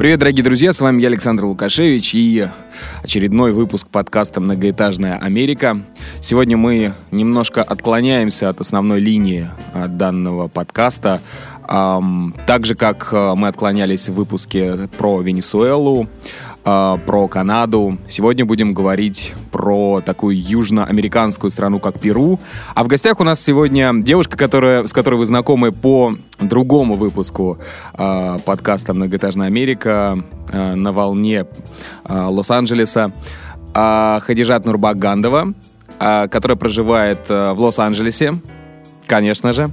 Привет, дорогие друзья, с вами я, Александр Лукашевич, и очередной выпуск подкаста «Многоэтажная Америка». Сегодня мы немножко отклоняемся от основной линии данного подкаста, так же, как э, мы отклонялись в выпуске про Венесуэлу, э, про Канаду. Сегодня будем говорить про такую южноамериканскую страну, как Перу. А в гостях у нас сегодня девушка, которая, с которой вы знакомы по другому выпуску э, подкаста «Многоэтажная Америка» э, на волне э, Лос-Анджелеса. Э, Хадижат Нурбагандова, э, которая проживает э, в Лос-Анджелесе, конечно же.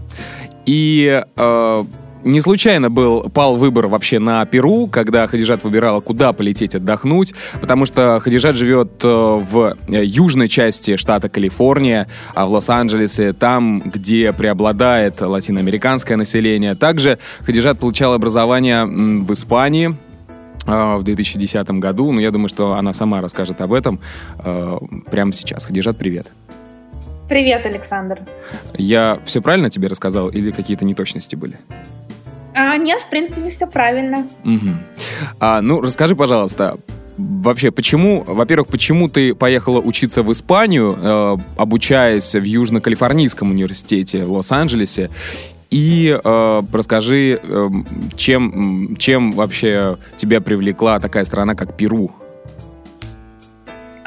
И э, не случайно был, пал выбор вообще на Перу, когда Хадижат выбирала, куда полететь отдохнуть, потому что Хадижат живет э, в э, южной части штата Калифорния, а в Лос-Анджелесе, там, где преобладает латиноамериканское население. Также Хадижат получал образование в Испании, э, в 2010 году, но я думаю, что она сама расскажет об этом прямо сейчас. Хадижат, привет. Привет, Александр. Я все правильно тебе рассказал или какие-то неточности были? А, нет, в принципе, все правильно. Угу. А, ну, расскажи, пожалуйста, вообще, почему, во-первых, почему ты поехала учиться в Испанию, э, обучаясь в Южно-Калифорнийском университете в Лос-Анджелесе, и э, расскажи, э, чем, чем вообще тебя привлекла такая страна, как Перу?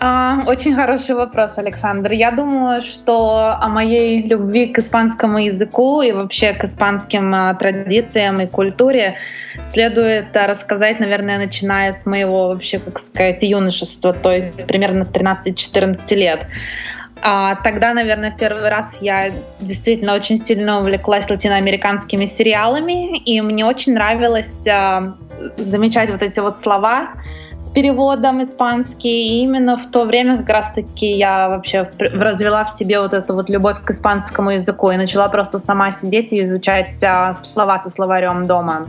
А, очень хороший вопрос, Александр. Я думаю, что о моей любви к испанскому языку и вообще к испанским а, традициям и культуре следует а, рассказать, наверное, начиная с моего вообще, как сказать, юношества, то есть примерно с 13-14 лет. А, тогда, наверное, первый раз я действительно очень сильно увлеклась латиноамериканскими сериалами, и мне очень нравилось а, замечать вот эти вот слова, с переводом испанский. И именно в то время как раз-таки я вообще развела в себе вот эту вот любовь к испанскому языку и начала просто сама сидеть и изучать а, слова со словарем дома.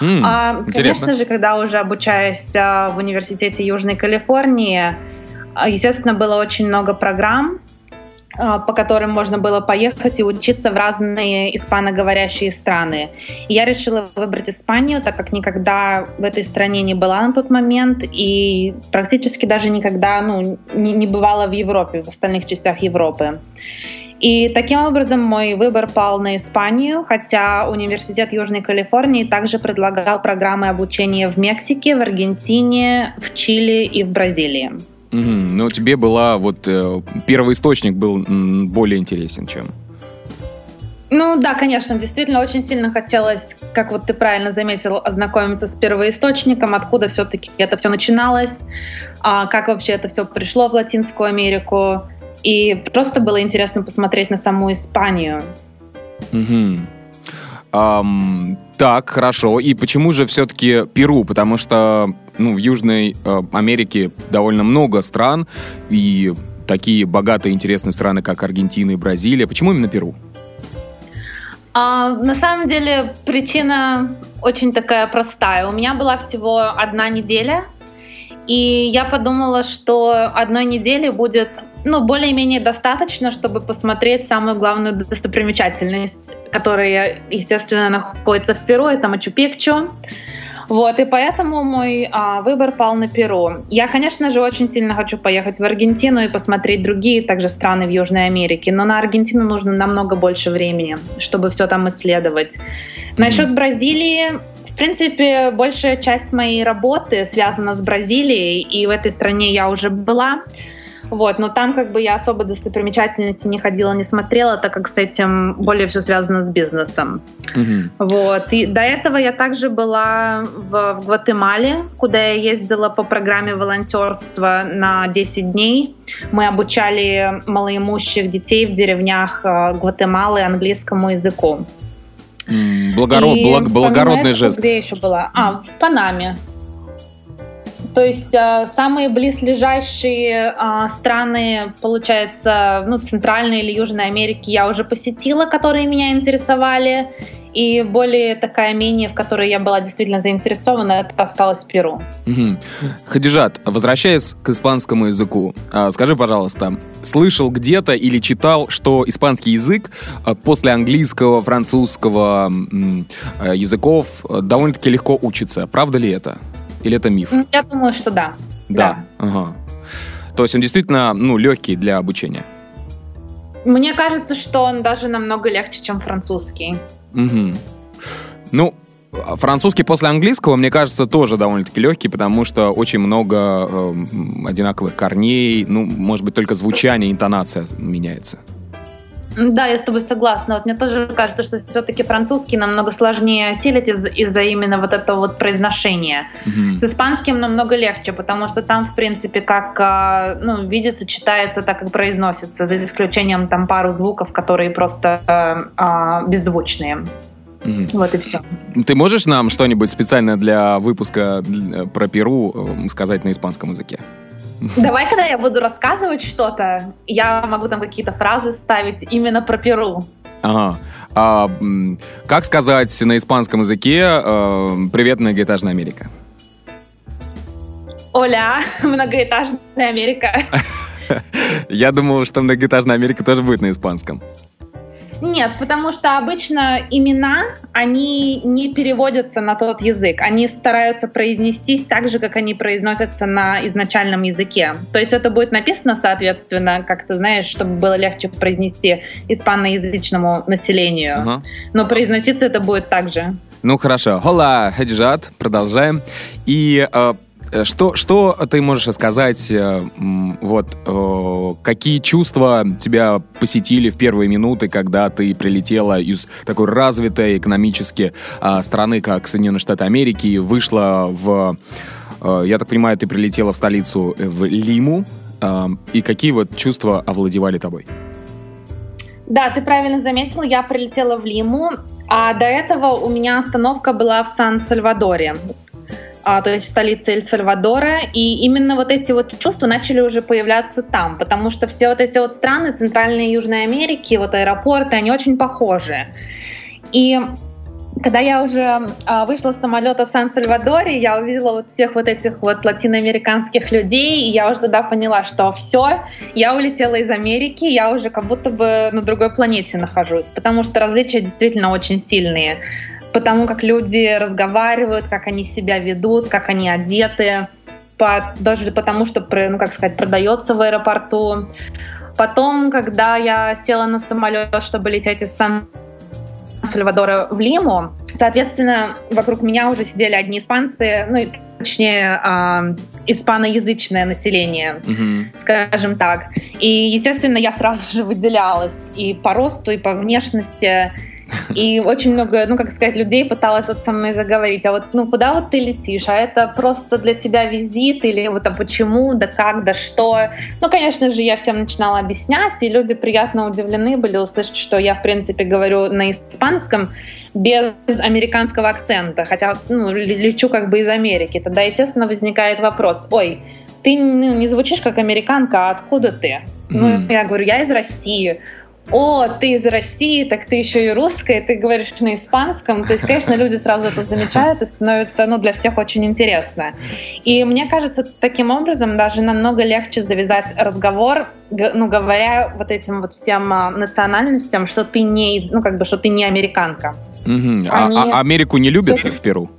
Mm, а, конечно же, когда уже обучаясь а, в университете Южной Калифорнии, а, естественно, было очень много программ, по которым можно было поехать и учиться в разные испаноговорящие страны. И я решила выбрать Испанию, так как никогда в этой стране не была на тот момент и практически даже никогда ну, не, не бывала в Европе, в остальных частях Европы. И таким образом мой выбор пал на Испанию, хотя Университет Южной Калифорнии также предлагал программы обучения в Мексике, в Аргентине, в Чили и в Бразилии. Угу. Но тебе была вот э, первый источник был более интересен, чем. Ну да, конечно, действительно очень сильно хотелось, как вот ты правильно заметил, ознакомиться с первоисточником, откуда все-таки это все начиналось, а, как вообще это все пришло в Латинскую Америку. И просто было интересно посмотреть на саму Испанию. Угу. Um, так, хорошо. И почему же все-таки Перу? Потому что ну, в Южной э, Америке довольно много стран, и такие богатые, интересные страны, как Аргентина и Бразилия. Почему именно Перу? А, на самом деле причина очень такая простая. У меня была всего одна неделя, и я подумала, что одной недели будет ну, более-менее достаточно, чтобы посмотреть самую главную достопримечательность, которая, естественно, находится в Перу, это Мачу-Пикчу. Вот, и поэтому мой а, выбор пал на Перу. Я, конечно же, очень сильно хочу поехать в Аргентину и посмотреть другие также страны в Южной Америке, но на Аргентину нужно намного больше времени, чтобы все там исследовать. Насчет Бразилии, в принципе, большая часть моей работы связана с Бразилией, и в этой стране я уже была. Вот, но там как бы я особо достопримечательности не ходила, не смотрела, так как с этим более все связано с бизнесом. Угу. Вот. И до этого я также была в, в Гватемале, куда я ездила по программе волонтерства на 10 дней. Мы обучали малоимущих детей в деревнях э, Гватемалы английскому языку. Благород, благ, благородный жест. Где еще была? А, в Панаме. То есть э, самые близлежащие э, страны, получается, ну, Центральной или Южной Америки я уже посетила, которые меня интересовали. И более такая менее, в которой я была действительно заинтересована, это осталось Перу. Угу. Хадижат, возвращаясь к испанскому языку, а, скажи, пожалуйста, слышал где-то или читал, что испанский язык после английского, французского языков довольно-таки легко учится. Правда ли это? Или это миф? Я думаю, что да. Да. да. Ага. То есть он действительно ну, легкий для обучения? Мне кажется, что он даже намного легче, чем французский. Угу. Ну, французский после английского, мне кажется, тоже довольно-таки легкий, потому что очень много э, одинаковых корней. Ну, может быть, только звучание, интонация меняется. Да, я с тобой согласна. Вот мне тоже кажется, что все-таки французский намного сложнее осилить из- из-за именно вот этого вот произношения. Mm-hmm. С испанским намного легче, потому что там, в принципе, как а, ну, видится, читается так, как произносится, за исключением там пару звуков, которые просто а, а, беззвучные. Mm-hmm. Вот и все. Ты можешь нам что-нибудь специально для выпуска про Перу э, сказать на испанском языке? Давай, когда я буду рассказывать что-то, я могу там какие-то фразы ставить именно про Перу. Ага. А, как сказать на испанском языке э, «Привет, многоэтажная Америка»? Оля, многоэтажная Америка. Я думал, что многоэтажная Америка тоже будет на испанском. Нет, потому что обычно имена, они не переводятся на тот язык. Они стараются произнестись так же, как они произносятся на изначальном языке. То есть это будет написано, соответственно, как ты знаешь, чтобы было легче произнести испаноязычному населению. Ага. Но произноситься это будет так же. Ну хорошо. Хола, Хаджат, продолжаем. И э, что, что ты можешь сказать, э, вот, э, какие чувства тебя посетили в первые минуты, когда ты прилетела из такой развитой экономически а, страны, как Соединенные Штаты Америки, вышла в, я так понимаю, ты прилетела в столицу, в Лиму, и какие вот чувства овладевали тобой? Да, ты правильно заметил, я прилетела в Лиму, а до этого у меня остановка была в Сан-Сальвадоре то есть в столице Эль-Сальвадора, и именно вот эти вот чувства начали уже появляться там, потому что все вот эти вот страны Центральной и Южной Америки, вот аэропорты, они очень похожи. И когда я уже а, вышла с самолета в Сан-Сальвадоре, я увидела вот всех вот этих вот латиноамериканских людей, и я уже тогда поняла, что все, я улетела из Америки, я уже как будто бы на другой планете нахожусь, потому что различия действительно очень сильные потому как люди разговаривают, как они себя ведут, как они одеты, по, даже потому что, ну как сказать, продается в аэропорту. Потом, когда я села на самолет, чтобы лететь из Сан-Сальвадора в Лиму, соответственно, вокруг меня уже сидели одни испанцы, ну, точнее, э, испаноязычное население, mm-hmm. скажем так. И, естественно, я сразу же выделялась и по росту, и по внешности, и очень много, ну, как сказать, людей пыталось вот со мной заговорить. А вот, ну, куда вот ты летишь? А это просто для тебя визит? Или вот, а почему? Да как? Да что? Ну, конечно же, я всем начинала объяснять, и люди приятно удивлены были услышать, что я, в принципе, говорю на испанском, без американского акцента, хотя ну, лечу как бы из Америки. Тогда, естественно, возникает вопрос, ой, ты ну, не звучишь как американка, а откуда ты? Mm-hmm. Ну, я говорю, я из России о, ты из России, так ты еще и русская, ты говоришь на испанском. То есть, конечно, люди сразу это замечают и становится ну, для всех очень интересно. И мне кажется, таким образом даже намного легче завязать разговор, ну, говоря вот этим вот всем а, национальностям, что ты не, ну, как бы, что ты не американка. Угу. Они... А, а Америку не любят в Перу?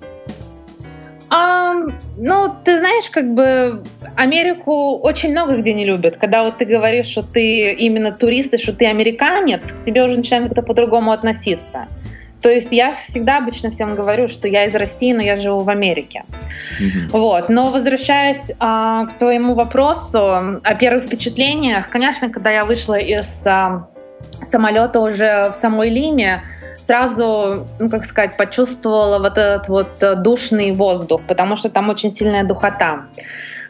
А, ну, ты знаешь, как бы Америку очень много где не любят. Когда вот ты говоришь, что ты именно турист и что ты американец, к тебе уже начинают как-то по-другому относиться. То есть я всегда обычно всем говорю, что я из России, но я живу в Америке. Mm-hmm. Вот. Но возвращаясь а, к твоему вопросу о первых впечатлениях, конечно, когда я вышла из а, самолета уже в самой Лиме, сразу, ну, как сказать, почувствовала вот этот вот э, душный воздух, потому что там очень сильная духота.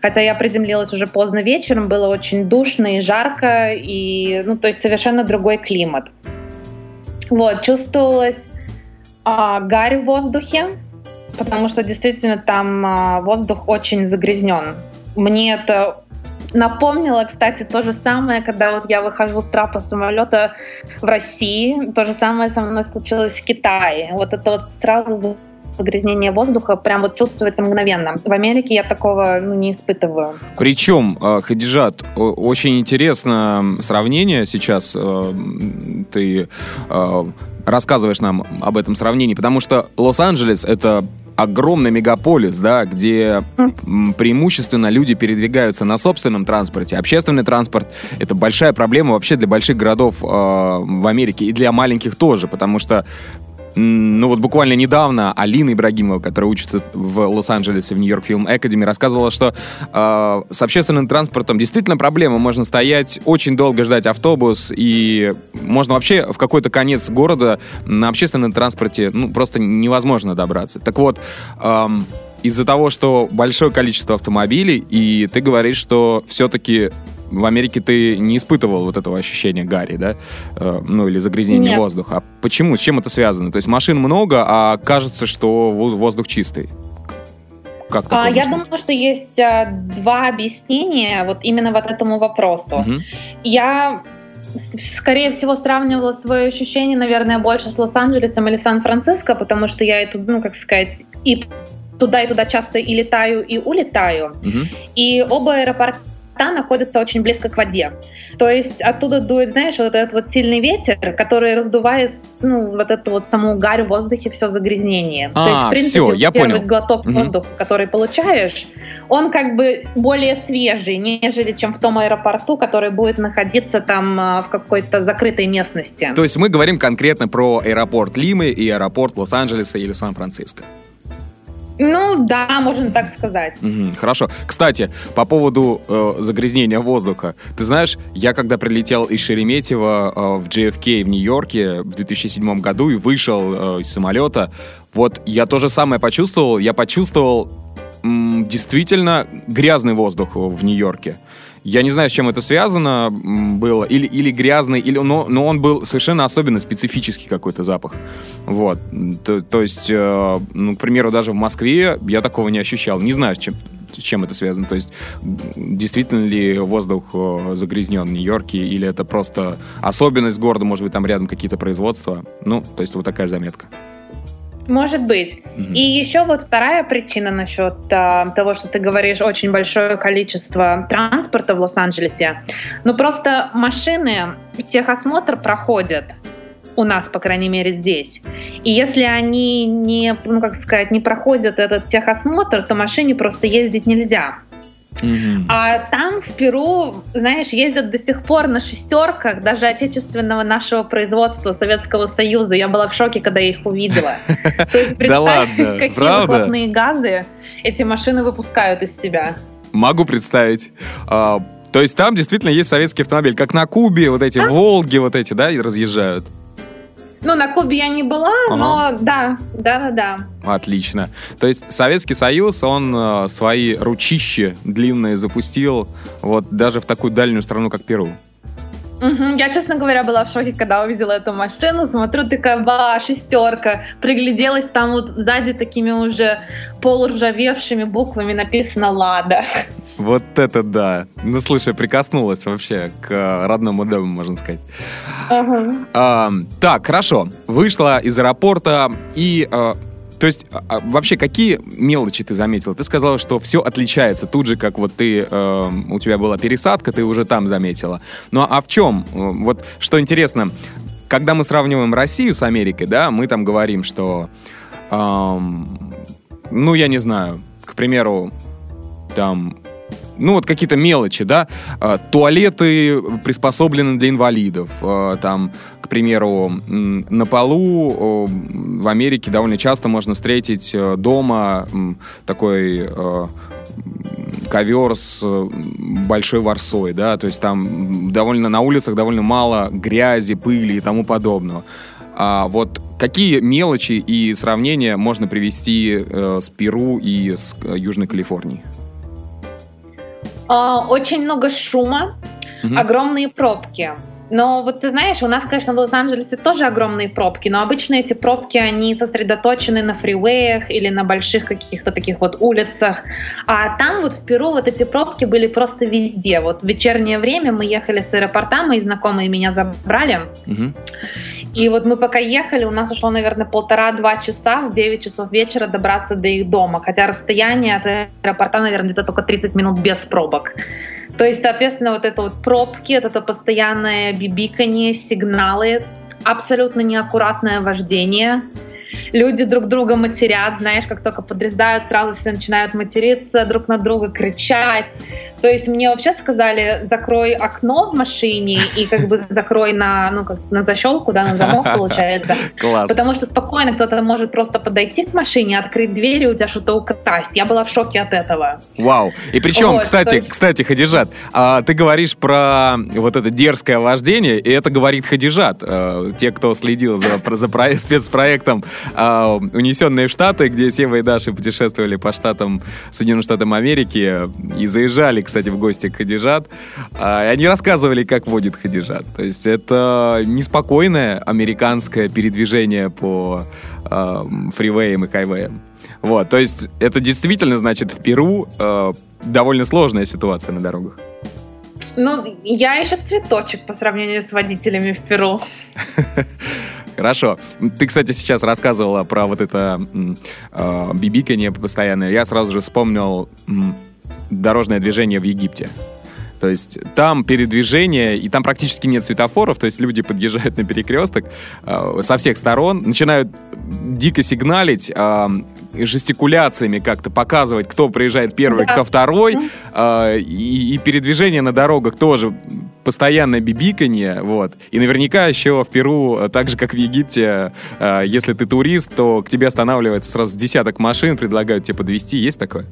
Хотя я приземлилась уже поздно вечером, было очень душно и жарко, и, ну, то есть совершенно другой климат. Вот, чувствовалась а, гарь в воздухе, потому что действительно там а, воздух очень загрязнен. Мне это напомнило, кстати, то же самое, когда вот я выхожу с трапа самолета в России, то же самое со мной случилось в Китае. Вот это вот сразу загрязнение воздуха прям вот чувствуется мгновенно. В Америке я такого ну, не испытываю. Причем, э, Хадижат, очень интересно сравнение сейчас э, ты э, рассказываешь нам об этом сравнении, потому что Лос-Анджелес — это огромный мегаполис, да, где преимущественно люди передвигаются на собственном транспорте. Общественный транспорт — это большая проблема вообще для больших городов э, в Америке и для маленьких тоже, потому что ну вот буквально недавно Алина Ибрагимова, которая учится в Лос-Анджелесе в Нью-Йорк Фильм Академи, рассказывала, что э, с общественным транспортом действительно проблема. Можно стоять, очень долго ждать автобус, и можно вообще в какой-то конец города на общественном транспорте ну, просто невозможно добраться. Так вот, эм, из-за того, что большое количество автомобилей, и ты говоришь, что все-таки в Америке ты не испытывал вот этого ощущения гари, да? Э, ну, или загрязнения Нет. воздуха. А почему? С чем это связано? То есть машин много, а кажется, что воздух чистый. Как а, я думаю, что есть а, два объяснения вот именно вот этому вопросу. Угу. Я скорее всего, сравнивала свое ощущение, наверное, больше с Лос-Анджелесом или Сан-Франциско, потому что я это, ну, как сказать, и туда и туда часто и летаю, и улетаю. Угу. И оба аэропорта та находится очень близко к воде. То есть оттуда дует, знаешь, вот этот вот сильный ветер, который раздувает, ну, вот эту вот саму гарь в воздухе, все загрязнение. А, То есть, в принципе, все, я первый понял. глоток угу. воздуха, который получаешь, он как бы более свежий, нежели чем в том аэропорту, который будет находиться там а, в какой-то закрытой местности. То есть мы говорим конкретно про аэропорт Лимы и аэропорт Лос-Анджелеса или Сан-Франциско. Ну да, можно так сказать. Угу, хорошо. Кстати, по поводу э, загрязнения воздуха. Ты знаешь, я когда прилетел из Шереметьево э, в JFK в Нью-Йорке в 2007 году и вышел э, из самолета, вот я то же самое почувствовал. Я почувствовал м, действительно грязный воздух в Нью-Йорке. Я не знаю, с чем это связано было, или, или грязный, или, но, но он был совершенно особенно специфический какой-то запах. Вот. То, то есть, э, ну, к примеру, даже в Москве я такого не ощущал. Не знаю, с чем, с чем это связано. То есть, действительно ли воздух э, загрязнен в Нью-Йорке, или это просто особенность города, может быть, там рядом какие-то производства. Ну, то есть, вот такая заметка. Может быть. Mm-hmm. И еще вот вторая причина насчет э, того, что ты говоришь, очень большое количество транспорта в Лос-Анджелесе. Ну просто машины техосмотр проходят у нас, по крайней мере, здесь. И если они не, ну как сказать, не проходят этот техосмотр, то машине просто ездить нельзя. А там в Перу, знаешь, ездят до сих пор на шестерках даже отечественного нашего производства Советского Союза. Я была в шоке, когда я их увидела. То есть представь, какие выхлопные газы эти машины выпускают из себя. Могу представить. А, то есть там действительно есть советский автомобиль, как на Кубе, вот эти Волги, вот эти, да, разъезжают. Ну, на Кубе я не была, ага. но да, да, да, да. Отлично. То есть Советский Союз, он э, свои ручищи длинные запустил вот даже в такую дальнюю страну, как Перу. Угу. Я, честно говоря, была в шоке, когда увидела эту машину. Смотрю, такая, ба, шестерка. Пригляделась, там вот сзади такими уже полуржавевшими буквами написано «Лада». Вот это да. Ну, слушай, прикоснулась вообще к э, родному дому, можно сказать. Ага. А, так, хорошо. Вышла из аэропорта и... А, то есть а, а, вообще какие мелочи ты заметила? Ты сказала, что все отличается тут же, как вот ты э, у тебя была пересадка, ты уже там заметила. Ну а в чем? Вот что интересно, когда мы сравниваем Россию с Америкой, да, мы там говорим, что, эм, ну я не знаю, к примеру, там ну вот какие-то мелочи, да, э, туалеты приспособлены для инвалидов, э, там, к примеру, на полу в Америке довольно часто можно встретить э, дома такой ковер с большой ворсой, да, то есть там довольно на улицах довольно мало грязи, пыли и тому подобного. А вот какие мелочи и сравнения можно привести э, с Перу и с Южной Калифорнией? А, очень много шума, угу. огромные пробки. Но вот ты знаешь, у нас, конечно, в Лос-Анджелесе тоже огромные пробки, но обычно эти пробки, они сосредоточены на фривеях или на больших каких-то таких вот улицах. А там вот в Перу вот эти пробки были просто везде. Вот в вечернее время мы ехали с аэропорта, мои знакомые меня забрали. Угу. И вот мы пока ехали, у нас ушло, наверное, полтора-два часа в 9 часов вечера добраться до их дома. Хотя расстояние от аэропорта, наверное, где-то только 30 минут без пробок. То есть, соответственно, вот это вот пробки, это постоянное бибикание, сигналы, абсолютно неаккуратное вождение. Люди друг друга матерят, знаешь, как только подрезают, сразу все начинают материться, друг на друга кричать. То есть мне вообще сказали, закрой окно в машине и как бы закрой на, ну, как на защелку, да, на замок получается. Класс. Потому что спокойно кто-то может просто подойти к машине, открыть дверь и у тебя что-то украсть. Я была в шоке от этого. Вау. И причем, вот, кстати, есть... кстати, Хадижат, а, ты говоришь про вот это дерзкое вождение, и это говорит Хадижат. А, те, кто следил за, за про, спецпроектом а, «Унесенные в Штаты», где Сева и Даша путешествовали по штатам Соединенных Штатов Америки и заезжали, кстати, в гости к Хадижат. А, и они рассказывали, как водит Хадижат. То есть это неспокойное американское передвижение по э, фривеям и хайвеям. Вот, то есть это действительно, значит, в Перу э, довольно сложная ситуация на дорогах. Ну, я еще цветочек по сравнению с водителями в Перу. Хорошо. Ты, кстати, сейчас рассказывала про вот это э, бибиканье постоянное. Я сразу же вспомнил дорожное движение в Египте. То есть там передвижение, и там практически нет светофоров, то есть люди подъезжают на перекресток э, со всех сторон, начинают дико сигналить, э, жестикуляциями как-то показывать, кто приезжает первый, да. кто второй, э, и, и передвижение на дорогах тоже постоянное бибиканье, вот. И наверняка еще в Перу, так же, как в Египте, э, если ты турист, то к тебе останавливается сразу десяток машин, предлагают тебе подвести. Есть такое?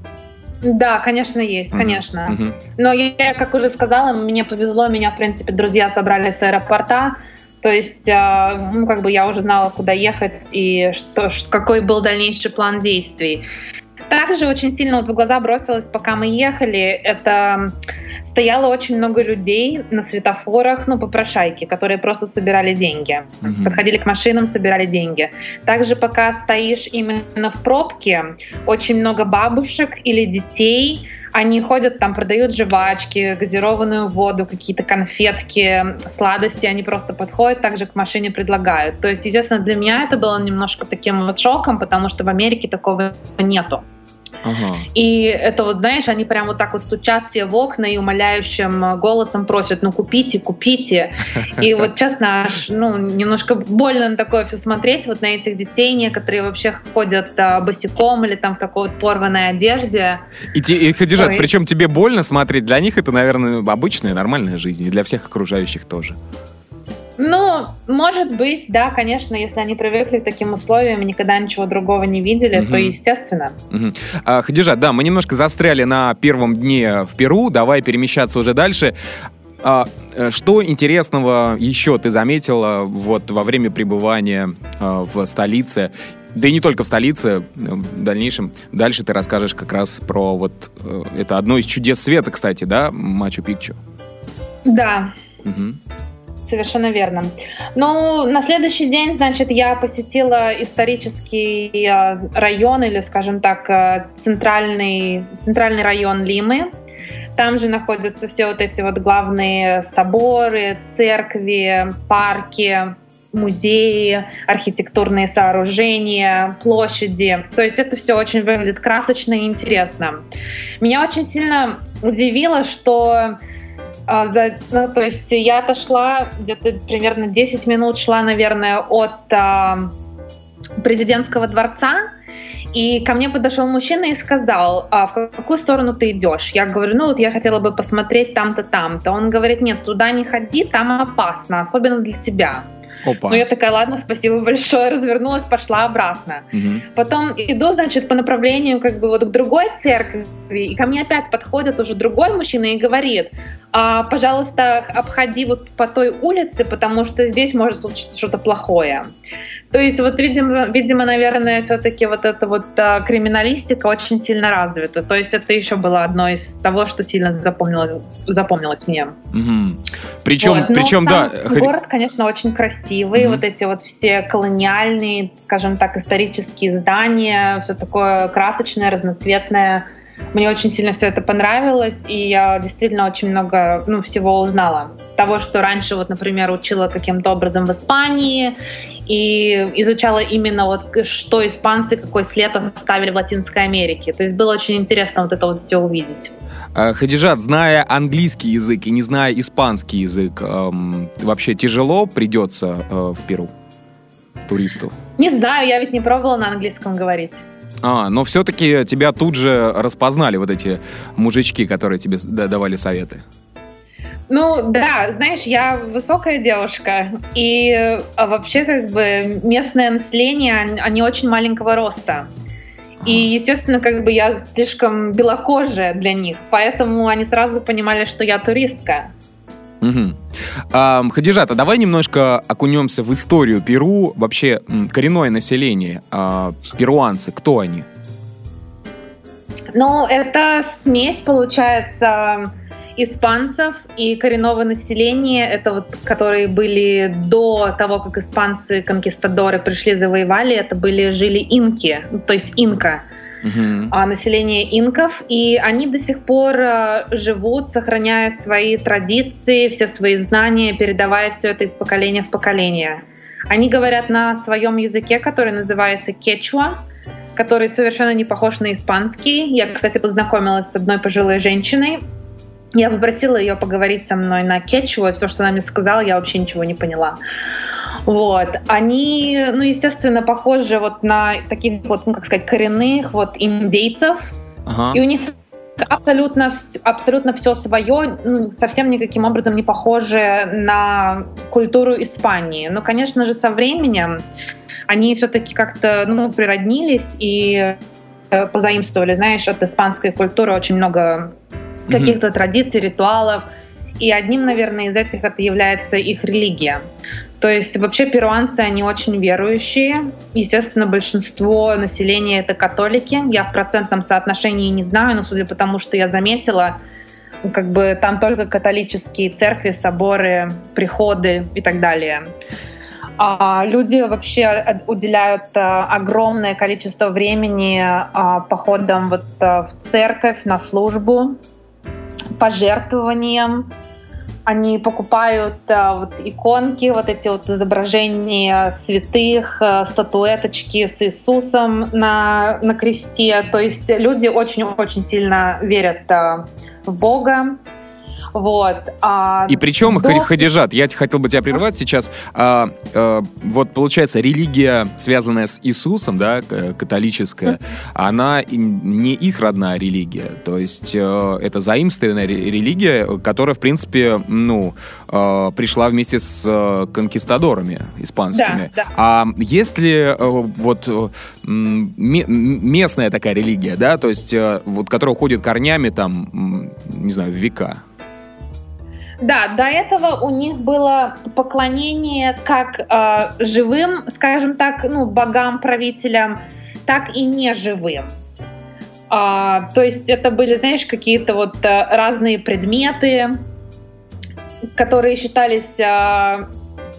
Да, конечно, есть, конечно. Uh-huh. Но я, как уже сказала, мне повезло, меня, в принципе, друзья собрали с аэропорта. То есть, э, ну, как бы я уже знала, куда ехать и что, какой был дальнейший план действий. Также очень сильно вот в глаза бросилось, пока мы ехали, это стояло очень много людей на светофорах, ну, попрошайки, которые просто собирали деньги. Угу. Подходили к машинам, собирали деньги. Также пока стоишь именно в пробке, очень много бабушек или детей, они ходят там, продают жвачки, газированную воду, какие-то конфетки, сладости, они просто подходят, также к машине предлагают. То есть, естественно, для меня это было немножко таким вот шоком, потому что в Америке такого нету. Ага. И это вот, знаешь, они прям вот так вот стучат тебе в окна и умоляющим голосом просят, ну купите, купите. И вот честно, ну немножко больно на такое все смотреть, вот на этих детей некоторые вообще ходят а, босиком или там в такой вот порванной одежде. И, те, и Хадижат, причем тебе больно смотреть, для них это, наверное, обычная, нормальная жизнь, и для всех окружающих тоже. Ну, может быть, да, конечно, если они привыкли к таким условиям и никогда ничего другого не видели, угу. то естественно. Угу. А, Хадижа, да, мы немножко застряли на первом дне в Перу, давай перемещаться уже дальше. А, э, что интересного еще ты заметила вот во время пребывания а, в столице? Да и не только в столице, в дальнейшем. Дальше ты расскажешь как раз про вот э, это одно из чудес света, кстати, да, Мачу-Пикчу. Да. Угу. Совершенно верно. Ну, на следующий день, значит, я посетила исторический э, район, или, скажем так, э, центральный, центральный район Лимы. Там же находятся все вот эти вот главные соборы, церкви, парки, музеи, архитектурные сооружения, площади. То есть это все очень выглядит красочно и интересно. Меня очень сильно удивило, что за, ну, то есть я отошла где-то примерно 10 минут шла, наверное, от а, президентского дворца, и ко мне подошел мужчина и сказал, а в какую сторону ты идешь? Я говорю, ну вот я хотела бы посмотреть там-то, там-то. Он говорит, нет, туда не ходи, там опасно, особенно для тебя. Опа. Ну, я такая, ладно, спасибо большое, развернулась, пошла обратно. Угу. Потом иду, значит, по направлению как бы вот к другой церкви, и ко мне опять подходит уже другой мужчина и говорит, а, пожалуйста, обходи вот по той улице, потому что здесь может случиться что-то плохое. То есть вот, видимо, видимо наверное, все-таки вот эта вот а, криминалистика очень сильно развита. То есть это еще было одно из того, что сильно запомнилось, запомнилось мне. Угу. Причем, вот. причем, да. Город, конечно, очень красивый. Угу. Вот эти вот все колониальные, скажем так, исторические здания, все такое красочное, разноцветное. Мне очень сильно все это понравилось, и я действительно очень много ну, всего узнала. Того, что раньше, вот, например, учила каким-то образом в Испании, и изучала именно вот что испанцы, какой след оставили в Латинской Америке. То есть было очень интересно вот это вот все увидеть. А, Хадижат, зная английский язык и не зная испанский язык, эм, вообще тяжело придется э, в Перу туристу? Не знаю, я ведь не пробовала на английском говорить. А, но все-таки тебя тут же распознали вот эти мужички, которые тебе давали советы. Ну да, знаешь, я высокая девушка, и а, вообще как бы местное население, они очень маленького роста. И, естественно, как бы я слишком белокожая для них, поэтому они сразу понимали, что я туристка. Угу. А, Хадижата, давай немножко окунемся в историю Перу. Вообще, коренное население, а, перуанцы, кто они? Ну, это смесь, получается, испанцев и коренного населения, это вот, которые были до того, как испанцы-конкистадоры пришли, завоевали, это были, жили инки, то есть инка uh-huh. население инков, и они до сих пор э, живут, сохраняя свои традиции, все свои знания, передавая все это из поколения в поколение. Они говорят на своем языке, который называется кечуа, который совершенно не похож на испанский. Я, кстати, познакомилась с одной пожилой женщиной. Я попросила ее поговорить со мной на кечуа, все, что она мне сказала, я вообще ничего не поняла. Вот. Они, ну, естественно, похожи вот на таких вот, ну, как сказать, коренных вот индейцев. Ага. И у них абсолютно, абсолютно все свое, ну, совсем никаким образом не похоже на культуру Испании. Но, конечно же, со временем они все-таки как-то ну, природнились и э, позаимствовали, знаешь, от испанской культуры очень много каких-то mm-hmm. традиций, ритуалов. И одним, наверное, из этих это является их религия. То есть вообще перуанцы, они очень верующие. Естественно, большинство населения это католики. Я в процентном соотношении не знаю, но судя по тому, что я заметила, как бы там только католические церкви, соборы, приходы и так далее. А люди вообще уделяют а, огромное количество времени а, походам вот а, в церковь, на службу, пожертвованиям, они покупают а, вот иконки, вот эти вот изображения святых, а, статуэточки с Иисусом на, на кресте. То есть люди очень-очень сильно верят а, в Бога. Вот. А и причем, до... Хадижат, я хотел бы тебя прервать сейчас. А, а, вот получается, религия, связанная с Иисусом, да, католическая, она не их родная религия. То есть а, это заимствованная религия, которая, в принципе, ну, а, пришла вместе с конкистадорами испанскими. Да, да. А есть ли а, вот местная такая религия, да, то есть вот, которая уходит корнями там, не знаю, в века? Да, до этого у них было поклонение как э, живым, скажем так, ну, богам, правителям, так и неживым. А, то есть это были, знаешь, какие-то вот а, разные предметы, которые считались а,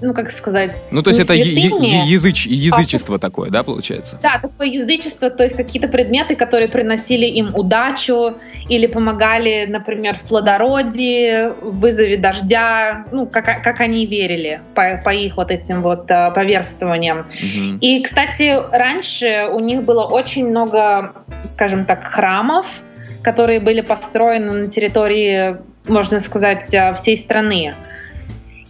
ну, как сказать... Ну, то есть это языч, язычество а, такое, да, получается? Да, такое язычество, то есть какие-то предметы, которые приносили им удачу или помогали, например, в плодородии, в вызове дождя, ну, как, как они верили по, по их вот этим вот uh, поверствованиям. Угу. И, кстати, раньше у них было очень много, скажем так, храмов, которые были построены на территории, можно сказать, а, всей страны.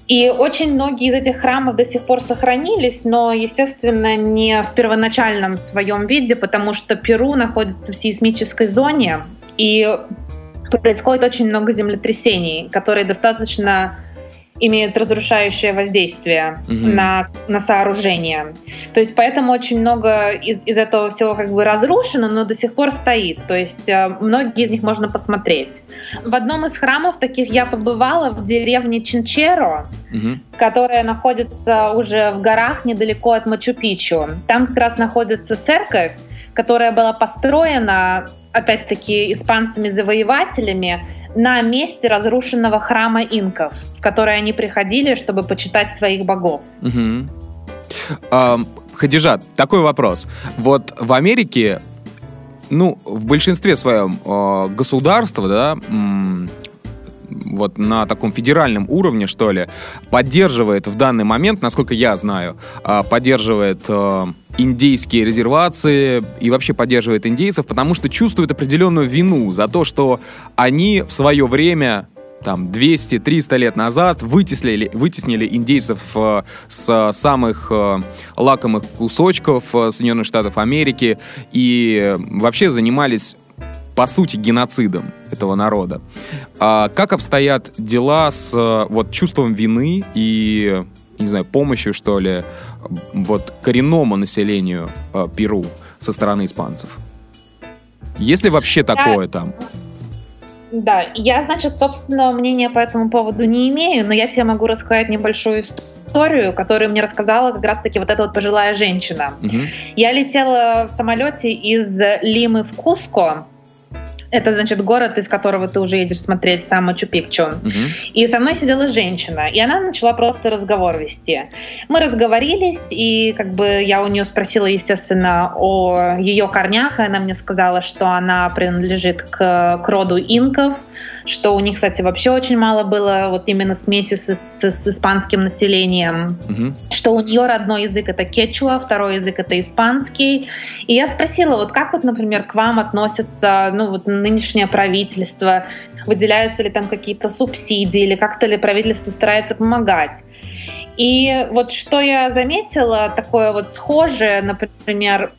И очень многие из этих храмов до сих пор сохранились, но, естественно, не в первоначальном своем виде, потому что Перу находится в сейсмической зоне, и происходит очень много землетрясений, которые достаточно имеют разрушающее воздействие угу. на, на сооружение. То есть поэтому очень много из, из этого всего как бы разрушено, но до сих пор стоит. То есть э, многие из них можно посмотреть. В одном из храмов таких я побывала в деревне Чинчеро, угу. которая находится уже в горах недалеко от Мачу-Пичу. Там как раз находится церковь, которая была построена, опять-таки, испанцами-завоевателями на месте разрушенного храма инков, в который они приходили, чтобы почитать своих богов. Угу. А, Хадижа, такой вопрос. Вот в Америке, ну, в большинстве своем э, государства, да, вот на таком федеральном уровне, что ли, поддерживает в данный момент, насколько я знаю, а, поддерживает э, индейские резервации и вообще поддерживает индейцев, потому что чувствует определенную вину за то, что они в свое время там 200-300 лет назад вытеснили, вытеснили индейцев э, с самых э, лакомых кусочков Соединенных Штатов Америки и вообще занимались по сути, геноцидом этого народа. А как обстоят дела с вот чувством вины и, не знаю, помощью, что ли, вот коренному населению э, Перу со стороны испанцев? Есть ли вообще такое там? Да, я, значит, собственного мнения по этому поводу не имею, но я тебе могу рассказать небольшую историю, которую мне рассказала как раз-таки вот эта вот пожилая женщина. Угу. Я летела в самолете из Лимы в Куско, это, значит, город, из которого ты уже едешь смотреть сам Мачу-Пикчу. Угу. И со мной сидела женщина, и она начала просто разговор вести. Мы разговорились, и как бы я у нее спросила, естественно, о ее корнях, и она мне сказала, что она принадлежит к, к роду инков, что у них, кстати, вообще очень мало было вот именно смеси с, с, с испанским населением, угу. что у нее родной язык это кечуа, второй язык это испанский. И я спросила, вот как вот, например, к вам относятся, ну вот нынешнее правительство, выделяются ли там какие-то субсидии или как-то ли правительство старается помогать. И вот что я заметила, такое вот схожее, например,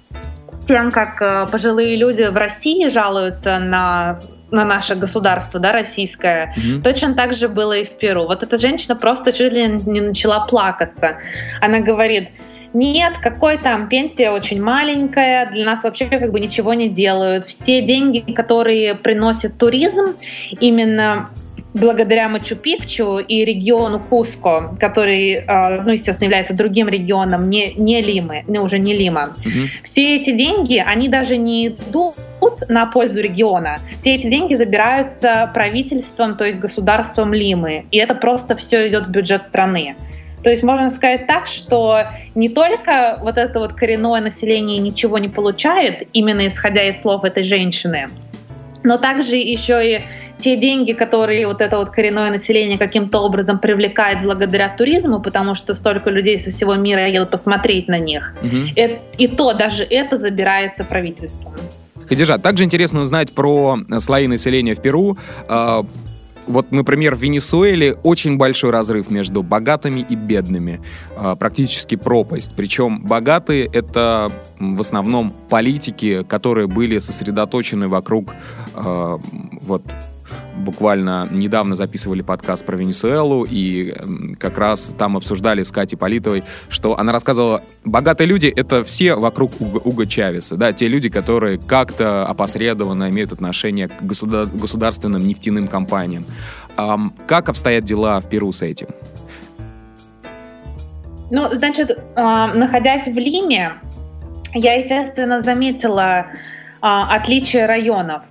с тем, как э, пожилые люди в России жалуются на на наше государство, да, российское, mm-hmm. точно так же было и в Перу. Вот эта женщина просто чуть ли не начала плакаться. Она говорит, нет, какой там пенсия очень маленькая, для нас вообще как бы ничего не делают. Все деньги, которые приносит туризм, именно благодаря Мачу-Пикчу и региону Куско, который, э, ну, естественно, является другим регионом, не, не Лимы, не, уже не Лима, угу. все эти деньги, они даже не идут на пользу региона. Все эти деньги забираются правительством, то есть государством Лимы. И это просто все идет в бюджет страны. То есть можно сказать так, что не только вот это вот коренное население ничего не получает, именно исходя из слов этой женщины, но также еще и те деньги, которые вот это вот коренное население каким-то образом привлекает благодаря туризму, потому что столько людей со всего мира едут посмотреть на них, угу. и, и то даже это забирается правительством. Хадижа, также интересно узнать про слои населения в Перу. А, вот, например, в Венесуэле очень большой разрыв между богатыми и бедными, а, практически пропасть. Причем богатые — это в основном политики, которые были сосредоточены вокруг а, вот буквально недавно записывали подкаст про Венесуэлу, и как раз там обсуждали с Катей Политовой, что она рассказывала, богатые люди — это все вокруг Уга, Уга Чавеса, да, те люди, которые как-то опосредованно имеют отношение к государ- государственным нефтяным компаниям. Um, как обстоят дела в Перу с этим? Ну, значит, э, находясь в Лиме, я, естественно, заметила э, отличие районов.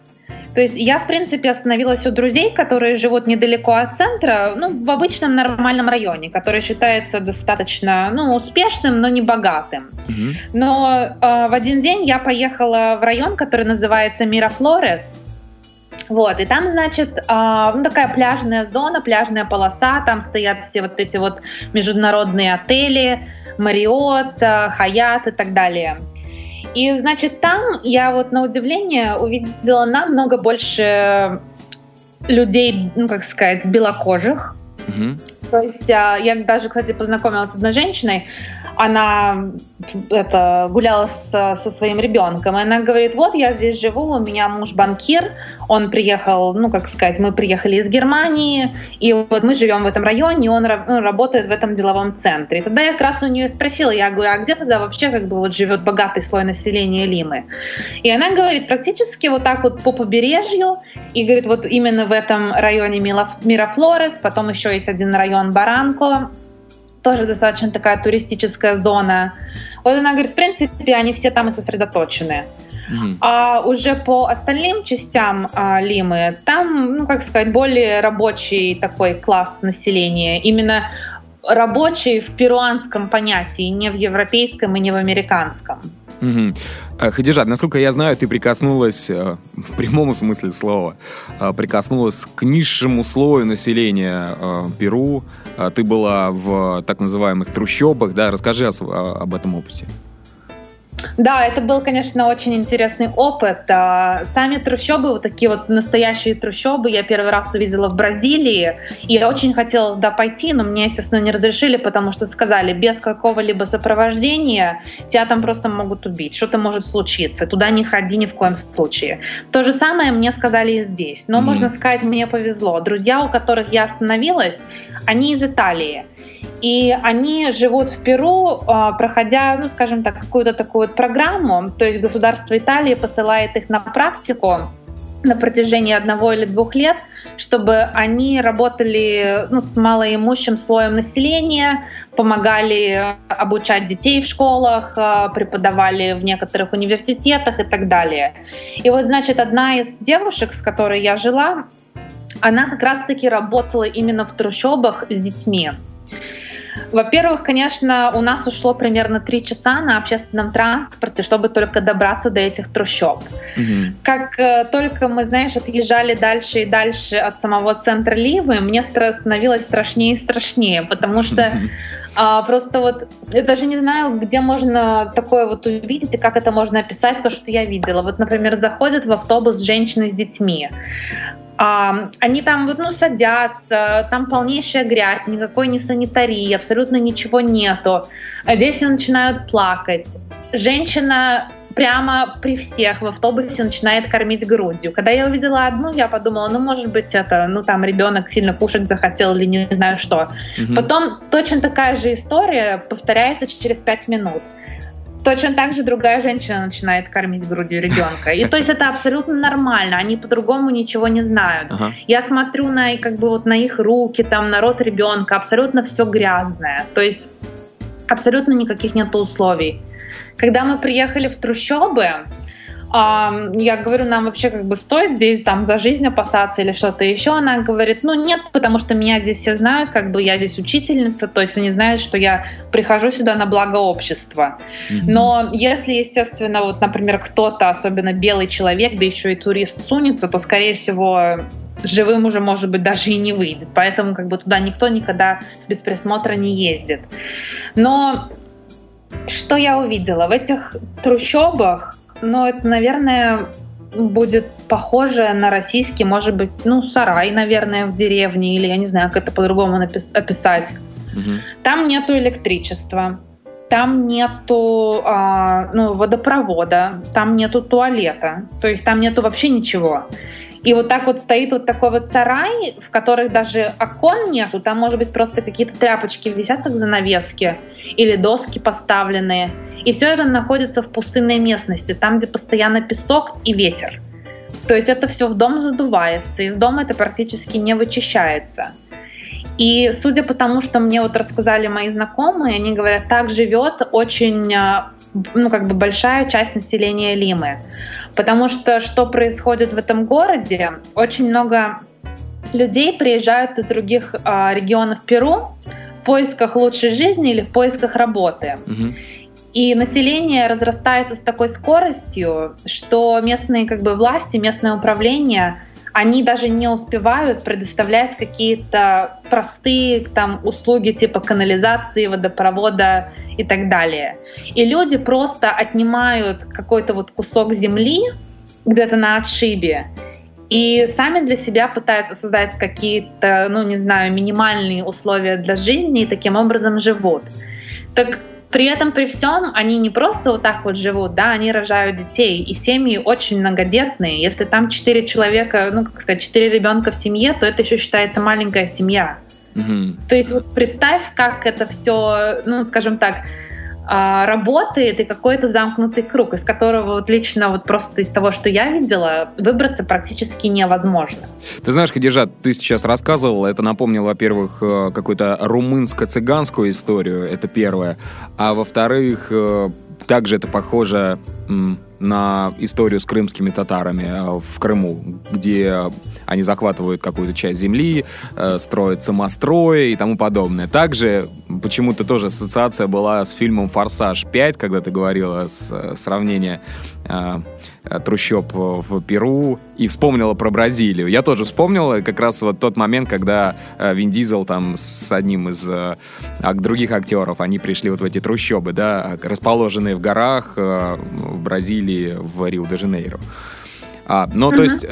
То есть я, в принципе, остановилась у друзей, которые живут недалеко от центра, ну, в обычном нормальном районе, который считается достаточно, ну, успешным, но не богатым. Угу. Но э, в один день я поехала в район, который называется Мирафлорес. Вот, и там, значит, э, ну, такая пляжная зона, пляжная полоса, там стоят все вот эти вот международные отели, Мариот, Хаят и так далее. И, значит, там я вот на удивление увидела намного больше людей, ну, как сказать, белокожих. Угу. То есть а, я даже, кстати, познакомилась с одной женщиной, она это, гуляла с, со своим ребенком, и она говорит, вот я здесь живу, у меня муж банкир, он приехал, ну, как сказать, мы приехали из Германии, и вот мы живем в этом районе, и он ну, работает в этом деловом центре. И тогда я как раз у нее спросила, я говорю, а где тогда вообще как бы вот живет богатый слой населения Лимы? И она говорит, практически вот так вот по побережью, и говорит, вот именно в этом районе Мирафлорес, потом еще есть один район Баранко, тоже достаточно такая туристическая зона. Вот она говорит, в принципе, они все там и сосредоточены. Mm-hmm. А уже по остальным частям а, Лимы, там, ну, как сказать, более рабочий такой класс населения. Именно рабочий в перуанском понятии, не в европейском и не в американском. Угу. Хадижат, насколько я знаю, ты прикоснулась, э, в прямом смысле слова, э, прикоснулась к низшему слою населения Перу. Ты была в так называемых трущобах, да? Расскажи об этом опыте. Да, это был, конечно, очень интересный опыт. А, сами трущобы, вот такие вот настоящие трущобы, я первый раз увидела в Бразилии. И я очень хотела туда пойти, но мне, естественно, не разрешили, потому что сказали, без какого-либо сопровождения тебя там просто могут убить. Что-то может случиться. Туда не ходи ни в коем случае. То же самое мне сказали и здесь. Но, mm-hmm. можно сказать, мне повезло. Друзья, у которых я остановилась, они из Италии. И они живут в Перу, а, проходя, ну, скажем так, какую-то такую программу. То есть государство Италии посылает их на практику на протяжении одного или двух лет, чтобы они работали ну, с малоимущим слоем населения, помогали обучать детей в школах, а, преподавали в некоторых университетах и так далее. И вот, значит, одна из девушек, с которой я жила, она как раз-таки работала именно в трущобах с детьми. Во-первых, конечно, у нас ушло примерно три часа на общественном транспорте, чтобы только добраться до этих трущоб. Угу. Как э, только мы, знаешь, отъезжали дальше и дальше от самого центра Ливы, мне становилось страшнее и страшнее, потому что а, просто вот я даже не знаю, где можно такое вот увидеть и как это можно описать, то, что я видела. Вот, например, заходит в автобус женщины с детьми. А, они там вот, ну, садятся, там полнейшая грязь, никакой не санитарии, абсолютно ничего нету. Дети начинают плакать. Женщина прямо при всех в автобусе начинает кормить грудью. Когда я увидела одну, я подумала, ну, может быть, это, ну, там ребенок сильно кушать захотел или не знаю что. Угу. Потом точно такая же история повторяется через пять минут точно так же другая женщина начинает кормить грудью ребенка. И то есть это абсолютно нормально, они по-другому ничего не знают. Ага. Я смотрю на как бы вот на их руки, там, на рот ребенка, абсолютно все грязное. То есть абсолютно никаких нет условий. Когда мы приехали в трущобы, я говорю, нам вообще как бы стоит здесь там за жизнь опасаться или что-то еще. Она говорит, ну нет, потому что меня здесь все знают, как бы я здесь учительница, то есть они знают, что я прихожу сюда на благо общества. Mm-hmm. Но если, естественно, вот, например, кто-то, особенно белый человек, да еще и турист сунется, то, скорее всего, живым уже, может быть, даже и не выйдет. Поэтому как бы туда никто никогда без присмотра не ездит. Но что я увидела? В этих трущобах ну, это, наверное, будет похоже на российский, может быть, ну, сарай, наверное, в деревне, или я не знаю, как это по-другому описать. Угу. Там нету электричества, там нету а, ну, водопровода, там нету туалета, то есть там нету вообще ничего. И вот так вот стоит вот такой вот сарай, в которых даже окон нету, там, может быть, просто какие-то тряпочки висят, как занавески, или доски поставленные. И все это находится в пустынной местности, там, где постоянно песок и ветер. То есть это все в дом задувается, из дома это практически не вычищается. И судя по тому, что мне вот рассказали мои знакомые, они говорят, так живет очень, а, ну, как бы большая часть населения Лимы. Потому что что происходит в этом городе? Очень много людей приезжают из других э, регионов Перу в поисках лучшей жизни или в поисках работы. Угу. И население разрастается с такой скоростью, что местные как бы власти, местное управление, они даже не успевают предоставлять какие-то простые там услуги типа канализации, водопровода и так далее. И люди просто отнимают какой-то вот кусок земли где-то на отшибе и сами для себя пытаются создать какие-то, ну не знаю, минимальные условия для жизни и таким образом живут. Так при этом, при всем, они не просто вот так вот живут, да, они рожают детей, и семьи очень многодетные. Если там четыре человека, ну, как сказать, четыре ребенка в семье, то это еще считается маленькая семья. Угу. То есть вот представь, как это все, ну, скажем так, работает и какой-то замкнутый круг, из которого вот лично вот просто из того, что я видела, выбраться практически невозможно. Ты знаешь, Кадижат, ты сейчас рассказывал, это напомнило, во-первых, э, какую-то румынско-цыганскую историю, это первое, а во-вторых, э, также это похоже на историю с крымскими татарами э, в Крыму, где они захватывают какую-то часть земли, э, строят самострои и тому подобное. Также почему-то тоже ассоциация была с фильмом «Форсаж 5», когда ты говорила с, э, сравнение Э, трущоб в Перу и вспомнила про Бразилию. Я тоже вспомнил как раз вот тот момент, когда э, Вин Дизел там с одним из э, других актеров, они пришли вот в эти трущобы, да, расположенные в горах в Бразилии, в Рио-де-Жанейро. А, ну, uh-huh. то есть